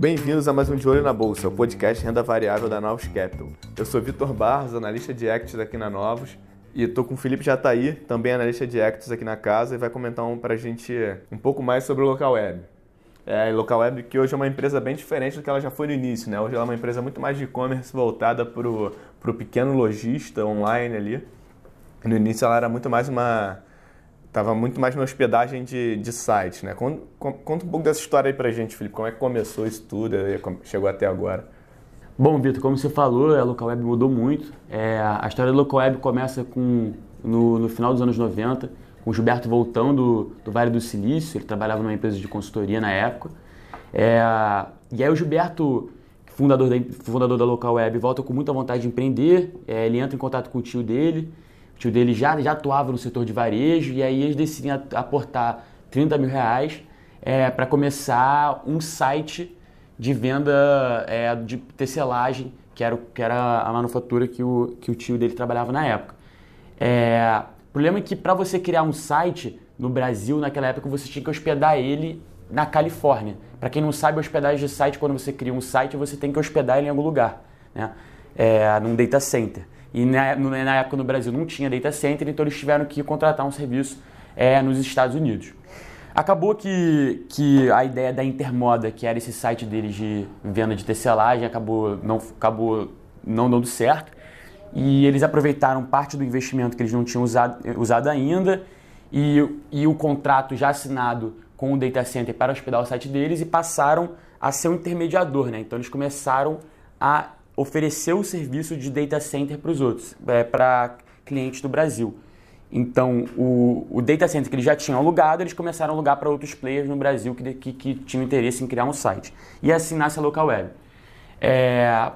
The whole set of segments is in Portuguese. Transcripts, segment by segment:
Bem-vindos a mais um De Olho na Bolsa, o podcast Renda Variável da Novos Capital. Eu sou Vitor Barros, analista de Acts aqui na Novos, e estou com o Felipe Jataí, também analista de Acts aqui na casa, e vai comentar um, para a gente um pouco mais sobre o Local Web. É, Local Web que hoje é uma empresa bem diferente do que ela já foi no início, né? Hoje ela é uma empresa muito mais de e-commerce voltada para o pequeno lojista online ali. No início ela era muito mais uma Tava muito mais na hospedagem de, de site, né? Conta, conta um pouco dessa história aí pra gente, Felipe. Como é que começou isso tudo e chegou até agora? Bom, Vitor, como você falou, a Local Web mudou muito. É, a história da Local Web começa com, no, no, final dos anos 90, com o Gilberto voltando do, Vale do Silício. Ele trabalhava numa empresa de consultoria na época. É, e aí o Gilberto, fundador da, fundador da Local Web, volta com muita vontade de empreender. É, ele entra em contato com o tio dele o tio dele já, já atuava no setor de varejo e aí eles decidem aportar 30 mil reais é, para começar um site de venda é, de tecelagem, que era, que era a manufatura que o, que o tio dele trabalhava na época. É, problema é que para você criar um site no Brasil, naquela época, você tinha que hospedar ele na Califórnia. Para quem não sabe, hospedagem de site, quando você cria um site, você tem que hospedar ele em algum lugar, né? É, num data center. E na, na época no Brasil não tinha data center, então eles tiveram que contratar um serviço é, nos Estados Unidos. Acabou que, que a ideia da Intermoda, que era esse site deles de venda de tecelagem, acabou não, acabou não dando certo. E eles aproveitaram parte do investimento que eles não tinham usado, usado ainda e, e o contrato já assinado com o data center para hospedar o site deles e passaram a ser um intermediador. Né? Então eles começaram a oferecer o serviço de data center para os outros, é, para clientes do Brasil. Então, o, o, data center que eles já tinham alugado, eles começaram a alugar para outros players no Brasil que, que, que, tinham interesse em criar um site. E assim nasce a Local Web. É,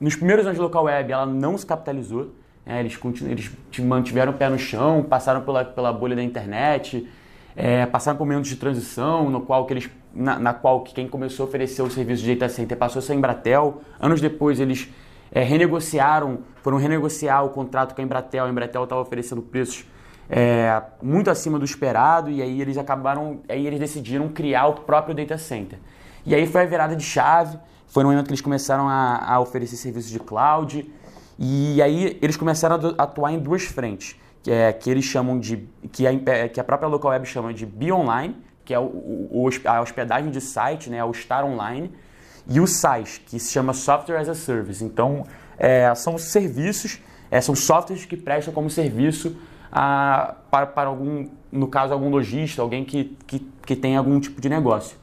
nos primeiros anos da Local Web, ela não se capitalizou. É, eles, eles mantiveram o pé no chão, passaram pela, pela bolha da internet, é, passaram por momentos de transição, no qual que eles na, na, qual quem começou a oferecer o serviço de data center passou a ser a Embratel. Anos depois eles é, renegociaram, foram renegociar o contrato com a Embratel. A Embratel estava oferecendo preços é, muito acima do esperado e aí eles acabaram, aí eles decidiram criar o próprio data center. E aí foi a virada de chave, foi no momento que eles começaram a, a oferecer serviços de cloud e aí eles começaram a atuar em duas frentes, que, é, que eles chamam de, que a, que a própria local web chama de Be Online, que é o, o, a hospedagem de site, né, o Star Online, e o SaaS, que se chama Software as a Service. Então, é, são serviços, é, são softwares que prestam como serviço a, para, para algum, no caso, algum lojista, alguém que, que, que tem algum tipo de negócio.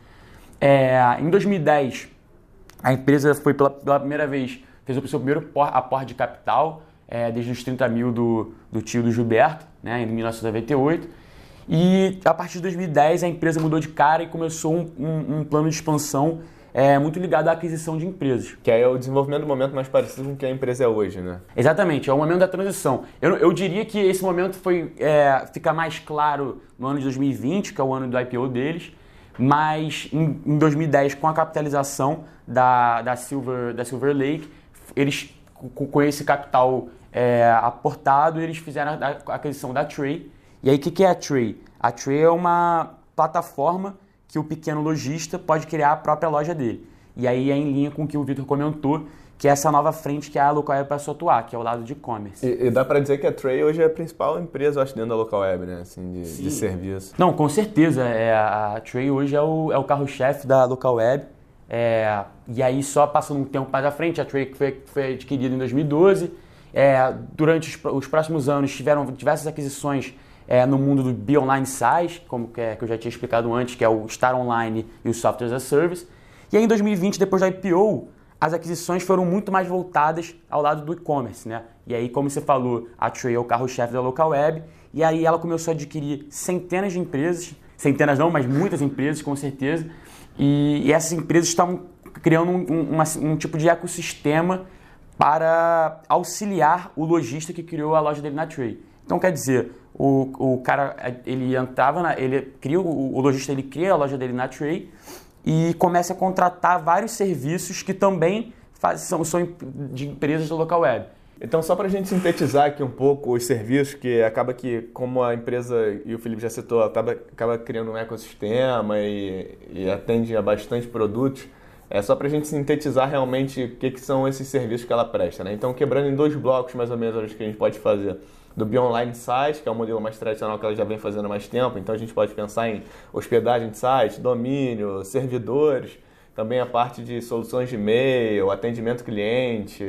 É, em 2010, a empresa foi pela, pela primeira vez, fez o seu primeiro aporte de capital, é, desde os 30 mil do, do tio do Gilberto, né, em 1998 e a partir de 2010 a empresa mudou de cara e começou um, um, um plano de expansão é, muito ligado à aquisição de empresas. Que é o desenvolvimento do momento mais parecido com o que a empresa é hoje, né? Exatamente, é o momento da transição. Eu, eu diria que esse momento foi é, ficar mais claro no ano de 2020, que é o ano do IPO deles, mas em, em 2010, com a capitalização da, da, Silver, da Silver Lake, eles, com, esse capital é, aportado, eles fizeram a, a aquisição da Tray, e aí, o que, que é a Tray? A Tray é uma plataforma que o pequeno lojista pode criar a própria loja dele. E aí é em linha com o que o Vitor comentou, que é essa nova frente que a Local Web passou a atuar, que é o lado de e-commerce. E, e, dá para dizer que a Tray hoje é a principal empresa, acho, dentro da Local Web, né? Assim, de, de serviço. Não, com certeza. É, a Tray hoje é o, é o carro-chefe da Local Web. É, e aí, só passando um tempo mais à frente, a Tray foi, foi adquirida em 2012. É, durante os, os próximos anos, tiveram diversas aquisições é, no mundo do Be Online SaaS, como que, é, que eu já tinha explicado antes, que é o Star Online e o Software as a Service. E aí em 2020, depois da IPO, as aquisições foram muito mais voltadas ao lado do e-commerce, né? E aí, como você falou, a Tray é o carro-chefe da local web, e aí ela começou a adquirir centenas de empresas, centenas não, mas muitas empresas, com certeza, e, e essas empresas estão criando um, um, um tipo de ecossistema para auxiliar o lojista que criou a loja dele na Tray. Então, quer dizer, o, o cara, ele entrava, na, ele cria, o, o lojista ele cria a loja dele na Tray e começa a contratar vários serviços que também faz, são, são de empresas da local web. Então, só para a gente sintetizar aqui um pouco os serviços, que acaba que, como a empresa, e o Felipe já citou, acaba, acaba criando um ecossistema e, e atende a bastante produtos, é só para a gente sintetizar realmente o que, que são esses serviços que ela presta. Né? Então, quebrando em dois blocos, mais ou menos, acho que a gente pode fazer do Be Online Site, que é o modelo mais tradicional que ela já vem fazendo há mais tempo. Então, a gente pode pensar em hospedagem de site, domínio, servidores, também a parte de soluções de e-mail, atendimento cliente,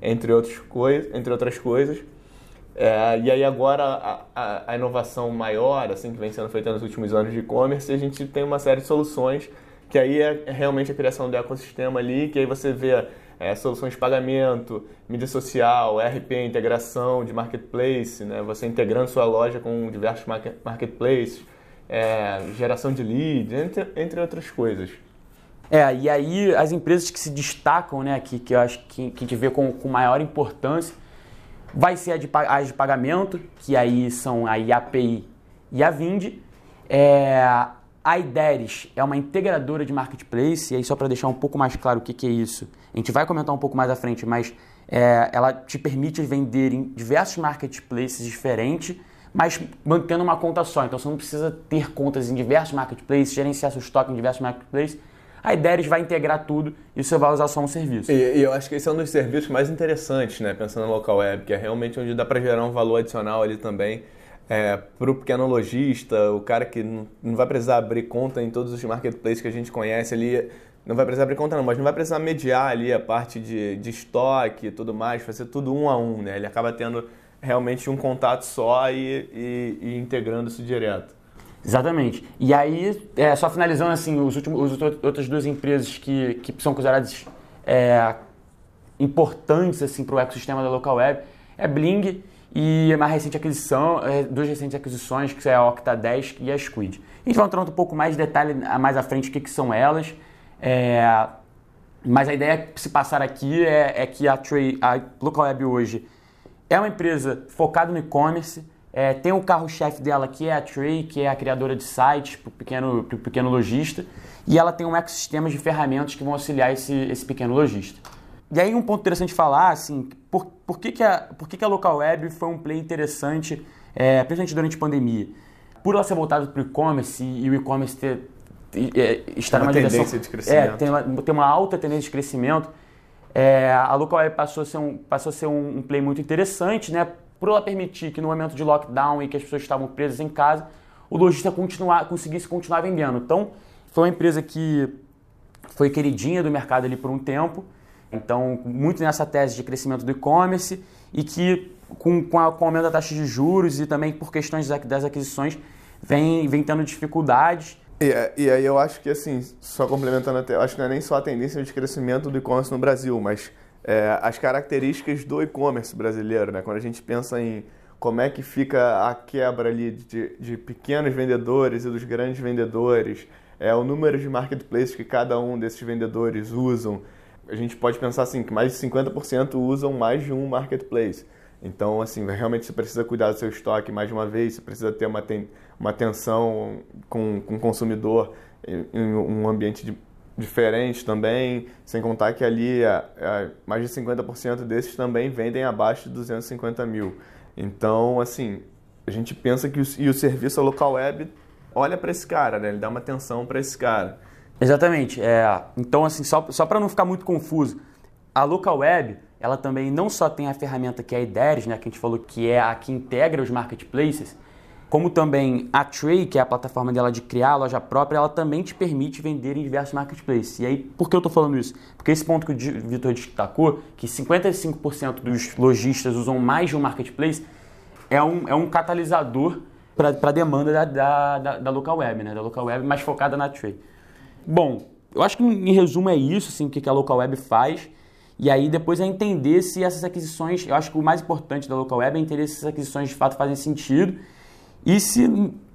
entre, outros coi entre outras coisas. É, e aí agora a, a, a, inovação maior, assim, que vem sendo feita nos últimos anos de e-commerce, a gente tem uma série de soluções que aí é, é realmente a criação do ecossistema ali, que aí você vê é, soluções de pagamento, mídia social, RP, integração de marketplace, né? você integrando sua loja com diversos marketplaces, é, geração de leads, entre, entre outras coisas. É, e aí as empresas que se destacam, né, que, que eu acho que, que a gente vê com, com maior importância, vai ser a de, as de pagamento, que aí são a IAPI e a Vind. É, a Ideres é uma integradora de marketplace, e aí só para deixar um pouco mais claro o que, que, é isso, a gente vai comentar um pouco mais à frente, mas é, ela te permite vender em diversos marketplaces diferentes, mas mantendo uma conta só. Então você não precisa ter contas em diversos marketplaces, gerenciar seu estoque em diversos marketplaces a Ideres vai integrar tudo e você vai usar só um serviço. E, e, eu acho que esse é um dos serviços mais interessantes, né? Pensando no local web, que é realmente onde dá para gerar um valor adicional ali também. É, para o pequeno lojista, o cara que não vai precisar abrir conta em todos os marketplaces que a gente conhece ali, não vai precisar abrir conta não, mas não vai precisar mediar ali a parte de, de estoque e tudo mais, fazer tudo um a um, né? Ele acaba tendo realmente um contato só e, e, e integrando isso direto. Exatamente. E aí, é, só finalizando assim, os últimos, as outras duas empresas que, que são consideradas é, importantes assim, para o ecossistema da local web é Bling e a mais recente aquisição, é, duas recentes aquisições, que é a Octa10 e a Squid. A gente vai entrar um pouco mais de detalhe mais à frente o que, que são elas. É, mas a ideia que se passar aqui é, é que a, Tray, a Local Web hoje é uma empresa focada no e-commerce, é, tem o carro-chefe dela que é a Tree, que é a criadora de sites para o pequeno, pequeno lojista, e ela tem um ecossistema de ferramentas que vão auxiliar esse, esse pequeno lojista. E aí um ponto interessante de falar, assim, por, por, que, que, a, por que, que a local web foi um play interessante, é, principalmente durante a pandemia? Por ela ser voltada para o e-commerce e, o e-commerce ter, é, estar uma numa tendência direção, de crescimento. É, tem uma, tem uma alta tendência de crescimento, é, a local web passou a ser um, passou a ser um, um play muito interessante, né? por ela permitir que no momento de lockdown e que as pessoas estavam presas em casa, o lojista continuar, conseguisse continuar vendendo. Então, foi uma empresa que foi queridinha do mercado ali por um tempo, então muito nessa tese de crescimento do e-commerce e que com, com, a, com o aumento da taxa de juros e também por questões das aquisições vem, vem tendo dificuldades. E, e aí eu acho que assim, só complementando até, eu acho que não é nem só a tendência de crescimento do e-commerce no Brasil, mas é, as características do e-commerce brasileiro, né? Quando a gente pensa em como é que fica a quebra ali de, de pequenos vendedores e dos grandes vendedores, é, o número de marketplaces que cada um desses vendedores usam, a gente pode pensar assim que mais de 50% usam mais de um marketplace. Então, assim, realmente você precisa cuidar do seu estoque mais de uma vez, você precisa ter uma, uma atenção com, com o consumidor em, em um ambiente de diferente também, sem contar que ali é, é, mais de 50% desses também vendem abaixo de 250 mil. Então, assim, a gente pensa que o, e o serviço local web olha para esse cara, né? ele dá uma atenção para esse cara. Exatamente. É, então, assim, só, só para não ficar muito confuso, a local web ela também não só tem a ferramenta que é a IDERES, né, que a gente falou que é a que integra os marketplaces, como também a Tray, que é a plataforma dela de criar a loja própria, ela também te permite vender em diversos marketplaces. E aí, por que eu estou falando isso? Porque esse ponto que o Vitor destacou, que 55% dos lojistas usam mais de um marketplace, é um, é um catalisador para a demanda da, da, da, da, local web, né? da local web mais focada na Tray. Bom, eu acho que em resumo é isso, assim, o que a local web faz. E aí depois é entender se essas aquisições, eu acho que o mais importante da local web é entender se essas aquisições de fato fazem sentido e se,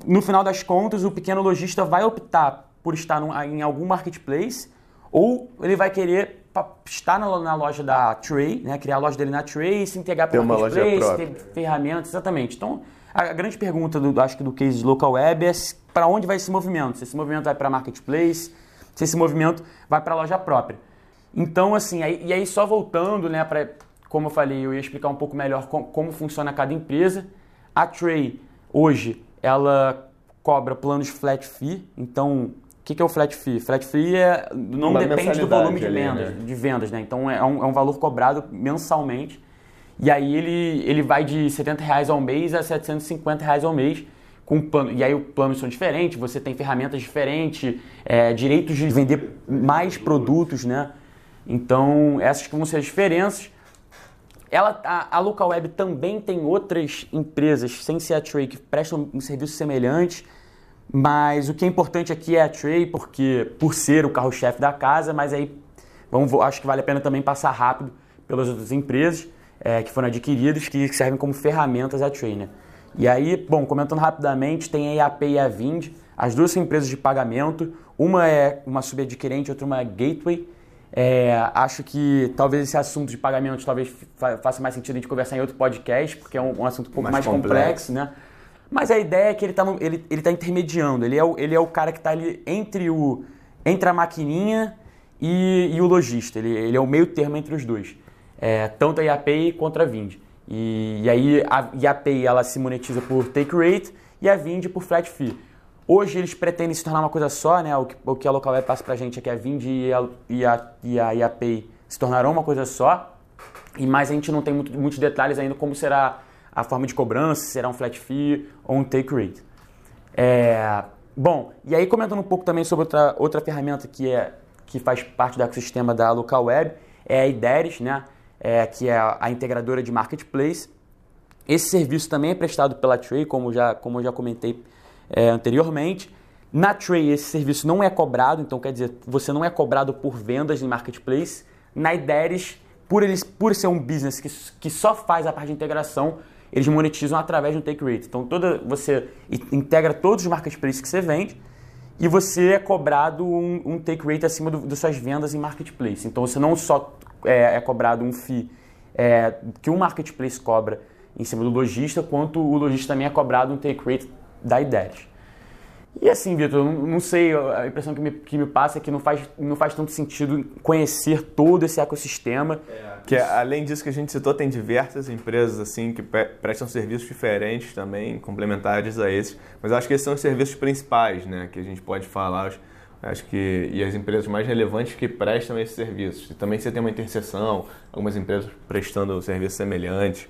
no final das contas, o pequeno lojista vai optar por estar em algum marketplace ou ele vai querer estar na, loja da Tray, né, criar a loja dele na Tray, se integrar para o marketplace, ter ferramentas, exatamente. Então, a grande pergunta, do, acho que do case de local web é para onde vai esse movimento? Se esse movimento vai para marketplace, se esse movimento vai para a loja própria. Então, assim, aí, e aí só voltando, né, para como eu falei, eu ia explicar um pouco melhor como, como funciona cada empresa. A Tray, hoje, ela cobra planos flat fee. Então, o que, que é o flat fee? Flat fee é, não Uma depende do volume de vendas, né? de vendas, né? Então, é um, é um valor cobrado mensalmente. E aí ele, ele vai de 70 reais ao mês a 750 reais ao mês. Com plano, e aí os planos são diferentes, você tem ferramentas diferentes, é, direitos de vender mais produtos, né? Então, essas que vão ser as diferenças. Ela, a, a Local Web também tem outras empresas, sem ser a Tray, que prestam um serviço semelhante, mas o que é importante aqui é a Tray, porque por ser o carro-chefe da casa, mas aí vamos, acho que vale a pena também passar rápido pelas outras empresas é, que foram adquiridas, que servem como ferramentas a Tray, né? E aí, bom, comentando rapidamente, tem a IAP e a Vind, as duas são empresas de pagamento, uma é uma subadquirente, outra uma gateway, é, acho que talvez esse assunto de pagamentos talvez fa- faça mais sentido a gente conversar em outro podcast, porque é um, um assunto um pouco mais, Mais complexo, né? Mas a ideia é que ele está ele, ele tá intermediando, ele é o, ele é o cara que está ali entre, o, entre a maquininha e, e o lojista, ele, ele é o meio termo entre os dois, é, tanto a IAPay quanto a Vind. E, e aí a IAPay ela se monetiza por take rate e a Vind por flat fee. Hoje eles pretendem se tornar uma coisa só, né? O que, o que a Local Web passa pra gente é que a Vind e a, e a, e a IAPay se tornarão uma coisa só. E mais a gente não tem muito, muitos detalhes ainda como será a forma de cobrança, se será um flat fee ou um take rate. É, bom, e aí comentando um pouco também sobre outra, outra ferramenta que, é, que faz parte do ecossistema da Local Web, é a Ideris, né? É, que é a, integradora de marketplace. Esse serviço também é prestado pela Tray, como já, como eu já comentei é, anteriormente. Na Tray, esse serviço não é cobrado, então quer dizer, você não é cobrado por vendas em marketplace. Na Ideris, por, eles, por ser um business que, que só faz a parte de integração, eles monetizam através do take rate. Então toda, você integra todos os marketplaces que você vende e você é cobrado um, um take rate acima das suas vendas em marketplace. Então você não só é, é cobrado um fee é, que o marketplace cobra em cima do lojista, quanto o lojista também é cobrado um take rate da Ideris. E assim, Vitor, não, sei, a impressão que me, que me passa é que não faz, não faz tanto sentido conhecer todo esse ecossistema. Que além disso que a gente citou, tem diversas empresas assim que pre- prestam serviços diferentes também, complementares a esses. Mas acho que esses são os serviços principais, né, que a gente pode falar. Acho que e as empresas mais relevantes que prestam esses serviços. E também você tem uma interseção, algumas empresas prestando serviços semelhantes.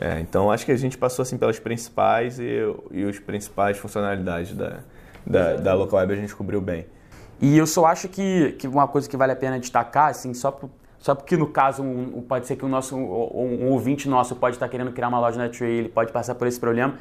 É, então acho que a gente passou assim pelas principais e, e os principais funcionalidades da, da, da local web a gente cobriu bem. E eu só acho que, que uma coisa que vale a pena destacar, assim, só, só porque no caso um- pode ser que o nosso, um, um ouvinte nosso pode estar querendo criar uma loja na Tray, ele pode passar por esse problema.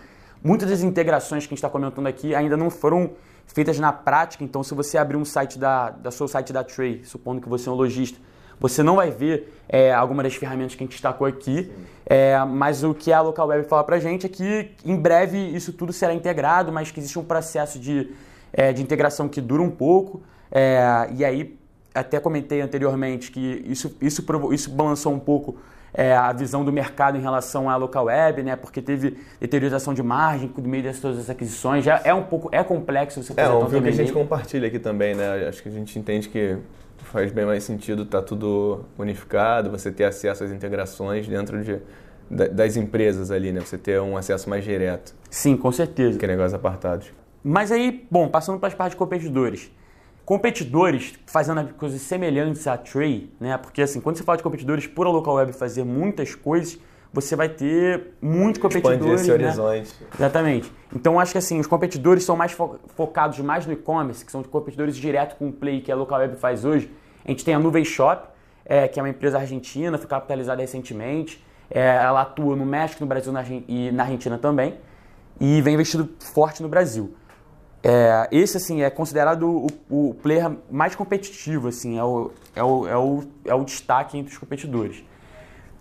Muitas das integrações que a gente está comentando aqui ainda não foram feitas na prática, então se você abrir um site da, da seu site da Tray, supondo que você é um lojista, você não vai ver é, alguma das ferramentas que a gente destacou aqui, é, mas o que a Local Web fala pra gente é que em breve isso tudo será integrado, mas que existe um processo de, é, de integração que dura um pouco, é, e aí até comentei anteriormente que isso, isso, isso balançou um pouco é, a visão do mercado em relação à local web, né? Porque teve deterioração de margem no meio dessas todas as aquisições. Já é um pouco é complexo você É, fazer tanto filme que a gente compartilha aqui também, né? Acho que a gente entende que faz bem mais sentido estar tudo unificado, você ter acesso às integrações dentro de, da- das empresas ali, né? Você ter um acesso mais direto Sim, com certeza. que negócios apartados. Mas aí, bom, passando para as partes de competidores. Competidores fazendo coisas semelhantes à Tray, né? Porque assim, quando você fala de competidores, por a local web fazer muitas coisas, você vai ter muitos Expandir competidores, esse né? horizonte. Exatamente. Então acho que assim, os competidores são mais fo- focados mais no e-commerce, que são competidores direto com o Play que a Local Web faz hoje. A gente tem a Nuvem Shop, é, que é uma empresa argentina, foi capitalizada recentemente. É, ela atua no México, no Brasil na e na Argentina também. E vem investido forte no Brasil. É, esse assim é considerado o, o player mais competitivo, assim, é o, é, o, é, o, é o destaque entre os competidores.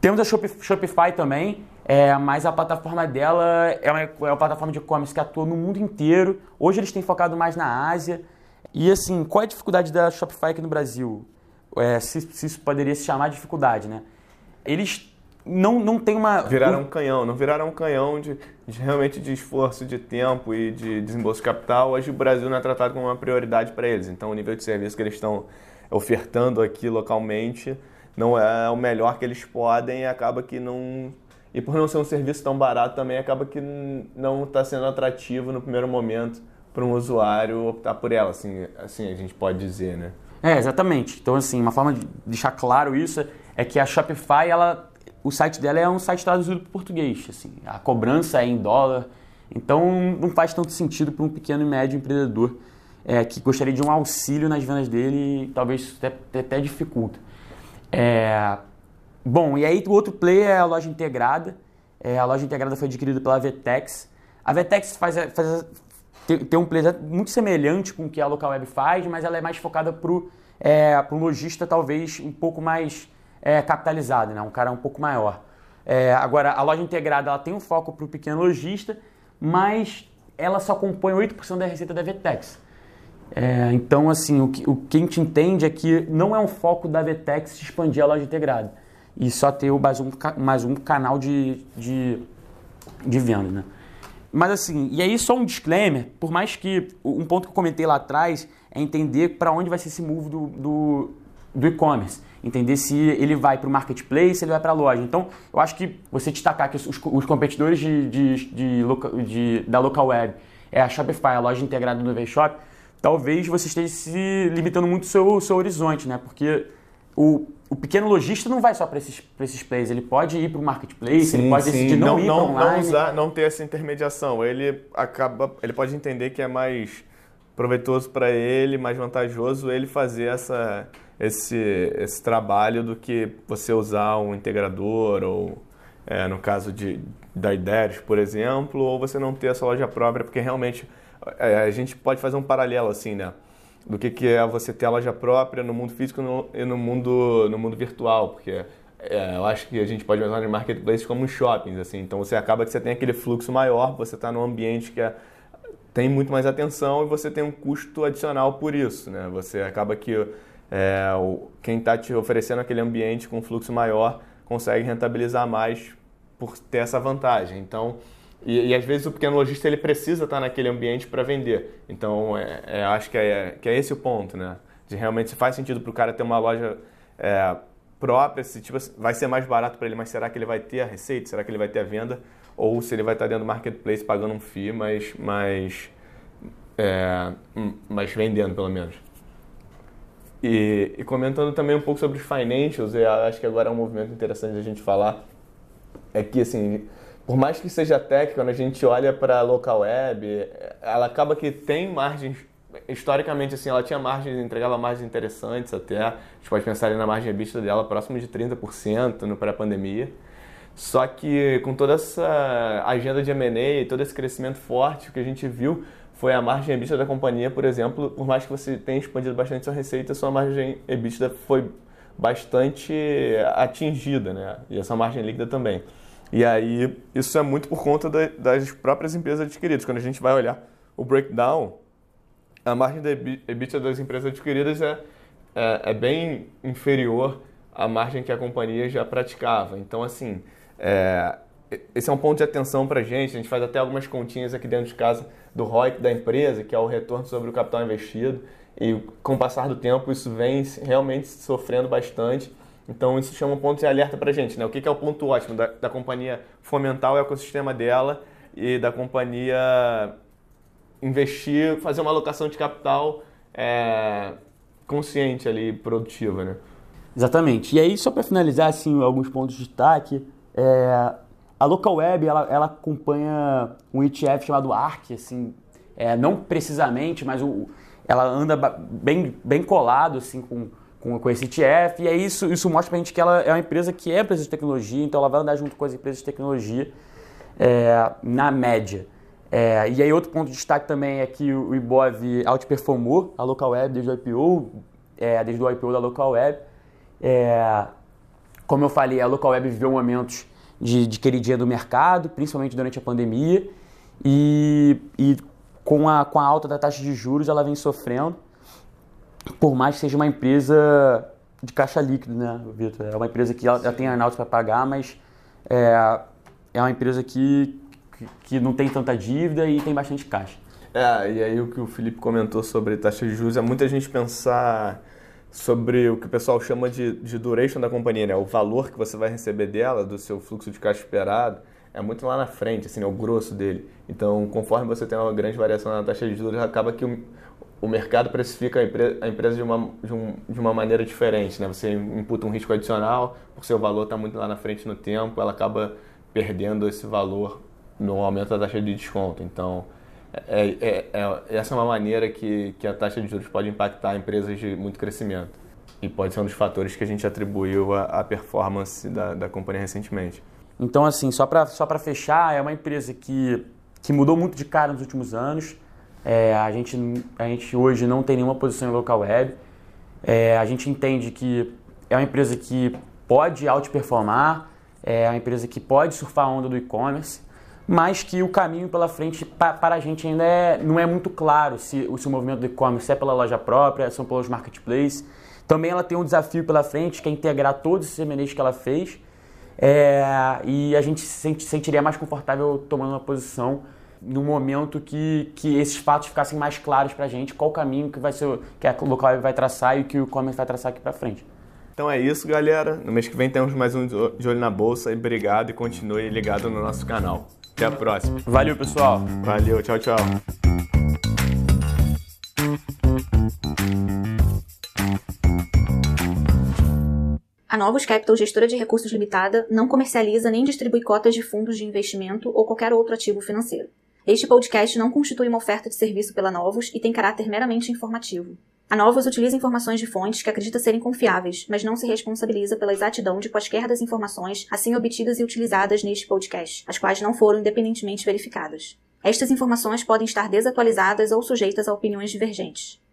Temos a Shop- Shopify também, é, mas a plataforma dela é uma, é uma plataforma de e-commerce que atua no mundo inteiro. Hoje eles têm focado mais na Ásia. E assim, qual é a dificuldade da Shopify aqui no Brasil? É, se, se isso poderia se chamar de dificuldade, né? Eles não, não têm uma... Viraram um canhão, não viraram um canhão de, de realmente de esforço, de tempo e de desembolso de capital. Hoje o Brasil não é tratado como uma prioridade para eles. Então o nível de serviço que eles estão ofertando aqui localmente não é o melhor que eles podem e acaba que não. E por não ser um serviço tão barato também, acaba que não está sendo atrativo no primeiro momento para um usuário optar por ela, assim, assim a gente pode dizer, né? É, exatamente. Então, assim, uma forma de deixar claro isso é que a Shopify, ela, o site dela é um site traduzido para português. Assim, a cobrança é em dólar. Então, não faz tanto sentido para um pequeno e médio empreendedor é, que gostaria de um auxílio nas vendas dele e talvez até, até dificulta. É, bom, e aí o outro player é a loja integrada. É, a loja integrada foi adquirida pela Vetex. A Vetex faz, faz, tem, tem um player muito semelhante com o que a Local Web faz, mas ela é mais focada para o é, lojista talvez um pouco mais é, capitalizado, né? um cara um pouco maior. É, agora, a loja integrada ela tem um foco para o pequeno lojista, mas ela só compõe 8% da receita da Vetex. É, então, assim, o que, o que a gente entende é que não é um foco da Vetex expandir a loja integrada e só ter mais um, mais um canal de, de, de venda. Né? Mas assim, e aí só um disclaimer, por mais que um ponto que eu comentei lá atrás é entender para onde vai ser esse move do, do, do e-commerce. Entender se ele vai para o marketplace, se ele vai para a loja. Então, eu acho que você destacar que os, os competidores de, de, de, de, da local web é a Shopify, a loja integrada do V-Shop, talvez você esteja se limitando muito o seu, seu horizonte, né? Porque o, o pequeno lojista não vai só para esses, esses players, ele pode ir para o marketplace, sim, ele pode sim. decidir não, não ir não, online. Não, usar, não ter essa intermediação. Ele acaba, ele pode entender que é mais proveitoso para ele, mais vantajoso ele fazer essa, esse, esse trabalho do que você usar um integrador ou, é, no caso de, da IDERES, por exemplo, ou você não ter a sua loja própria, porque realmente é, a gente pode fazer um paralelo assim, né? do que, que é você ter a loja própria no mundo físico no, e no mundo, no mundo virtual, porque é, eu acho que a gente pode usar em marketplaces como shoppings, assim, então você acaba que você tem aquele fluxo maior, você está num ambiente que é, tem muito mais atenção e você tem um custo adicional por isso, né? Você acaba que é, o, quem está te oferecendo aquele ambiente com fluxo maior consegue rentabilizar mais por ter essa vantagem. Então, e, e, às vezes o pequeno lojista ele precisa estar naquele ambiente para vender. Então, é, é, acho que é, que é esse o ponto, né? De realmente se faz sentido para o cara ter uma loja é, própria, se tipo, vai ser mais barato para ele, mas será que ele vai ter a receita? Será que ele vai ter a venda? Ou se ele vai estar dentro do marketplace pagando um FII, mas, mas, é, hum, mas vendendo pelo menos. E, e, comentando também um pouco sobre os financials, eu acho que agora é um movimento interessante a gente falar, é que assim, por mais que seja tech, quando a gente olha para a local web, ela acaba que tem margens historicamente, assim, ela tinha margens, entregava margens interessantes até. A gente pode pensar ali na margem EBITDA dela próximo de 30% no pré-pandemia. Só que com toda essa agenda de M&A e todo esse crescimento forte, que a gente viu foi a margem EBITDA da companhia, por exemplo, por mais que você tenha expandido bastante sua receita, sua margem EBITDA foi bastante atingida, né? E essa margem líquida também. E aí, isso é muito por conta das próprias empresas adquiridas. Quando a gente vai olhar o breakdown, a margem da EBITDA das empresas adquiridas é, é, é, bem inferior à margem que a companhia já praticava. Então, assim, é, esse é um ponto de atenção para a gente. A gente faz até algumas continhas aqui dentro de casa do ROIC da empresa, que é o retorno sobre o capital investido. E com o passar do tempo, isso vem realmente sofrendo bastante. Então isso chama um ponto de alerta para a gente, né? O que é o ponto ótimo da, da companhia fomentar o ecossistema dela e da companhia investir, fazer uma alocação de capital é, consciente ali, produtiva, né? Exatamente. E aí, só para finalizar, assim, alguns pontos de destaque, é, a Local Web, ela, ela acompanha um ETF chamado ARC, assim, é, não precisamente, mas o, ela anda bem, bem colado, assim, com com, com esse ETF. E aí isso, isso mostra pra gente que ela é uma empresa que é empresa de tecnologia, então ela vai andar junto com as empresas de tecnologia é, na média. É, e aí outro ponto de destaque também é que o Ibov outperformou a Local Web desde o IPO, é, desde o IPO da Local Web. É, como eu falei, a Local Web viveu momentos de, de queridinha do mercado, principalmente durante a pandemia, e, e com, a, com a alta da taxa de juros ela vem sofrendo por mais que seja uma empresa de caixa líquido, né, Vitor? É uma empresa que ela, ela tem earnout para pagar, mas é, é uma empresa que, que, que, não tem tanta dívida e tem bastante caixa. É, e aí o que o Felipe comentou sobre taxa de juros é muita gente pensar sobre o que o pessoal chama de, de duration da companhia, né? O valor que você vai receber dela, do seu fluxo de caixa esperado, é muito lá na frente, assim, né? o grosso dele. Então, conforme você tem uma grande variação na taxa de juros, acaba que o, o mercado precifica a empresa, a empresa de, uma, de, um, de, uma maneira diferente, né? Você imputa um risco adicional, porque seu valor está muito lá na frente no tempo, ela acaba perdendo esse valor no aumento da taxa de desconto. Então, é, é, é, essa é uma maneira que, que a taxa de juros pode impactar empresas de muito crescimento. E pode ser um dos fatores que a gente atribuiu à, performance da, da companhia recentemente. Então, assim, só para só fechar, é uma empresa que, que mudou muito de cara nos últimos anos. É, a, gente, a gente hoje não tem nenhuma posição em local web. É, a gente entende que é uma empresa que pode outperformar, é uma empresa que pode surfar a onda do e-commerce, mas que o caminho pela frente pa, para a gente ainda é, não é muito claro se, se o movimento do e-commerce é pela loja própria, são pelos marketplaces. Também ela tem um desafio pela frente, que é integrar todos esses M&As que ela fez, é, e a gente se sente, sentiria mais confortável tomando uma posição no momento que, que esses fatos ficassem mais claros para a gente, qual o caminho que vai ser que a local vai traçar e que o e-commerce vai traçar aqui para frente. Então é isso, galera. No mês que vem temos mais um de olho na bolsa. Obrigado e continue ligado no nosso canal. Até a próxima. Valeu, pessoal. Valeu, tchau, tchau. A Novos Capital, gestora de recursos limitada, não comercializa nem distribui cotas de fundos de investimento ou qualquer outro ativo financeiro. Este podcast não constitui uma oferta de serviço pela Novos e tem caráter meramente informativo. A Novos utiliza informações de fontes que acredita serem confiáveis, mas não se responsabiliza pela exatidão de quaisquer das informações assim obtidas e utilizadas neste podcast, as quais não foram independentemente verificadas. Estas informações podem estar desatualizadas ou sujeitas a opiniões divergentes.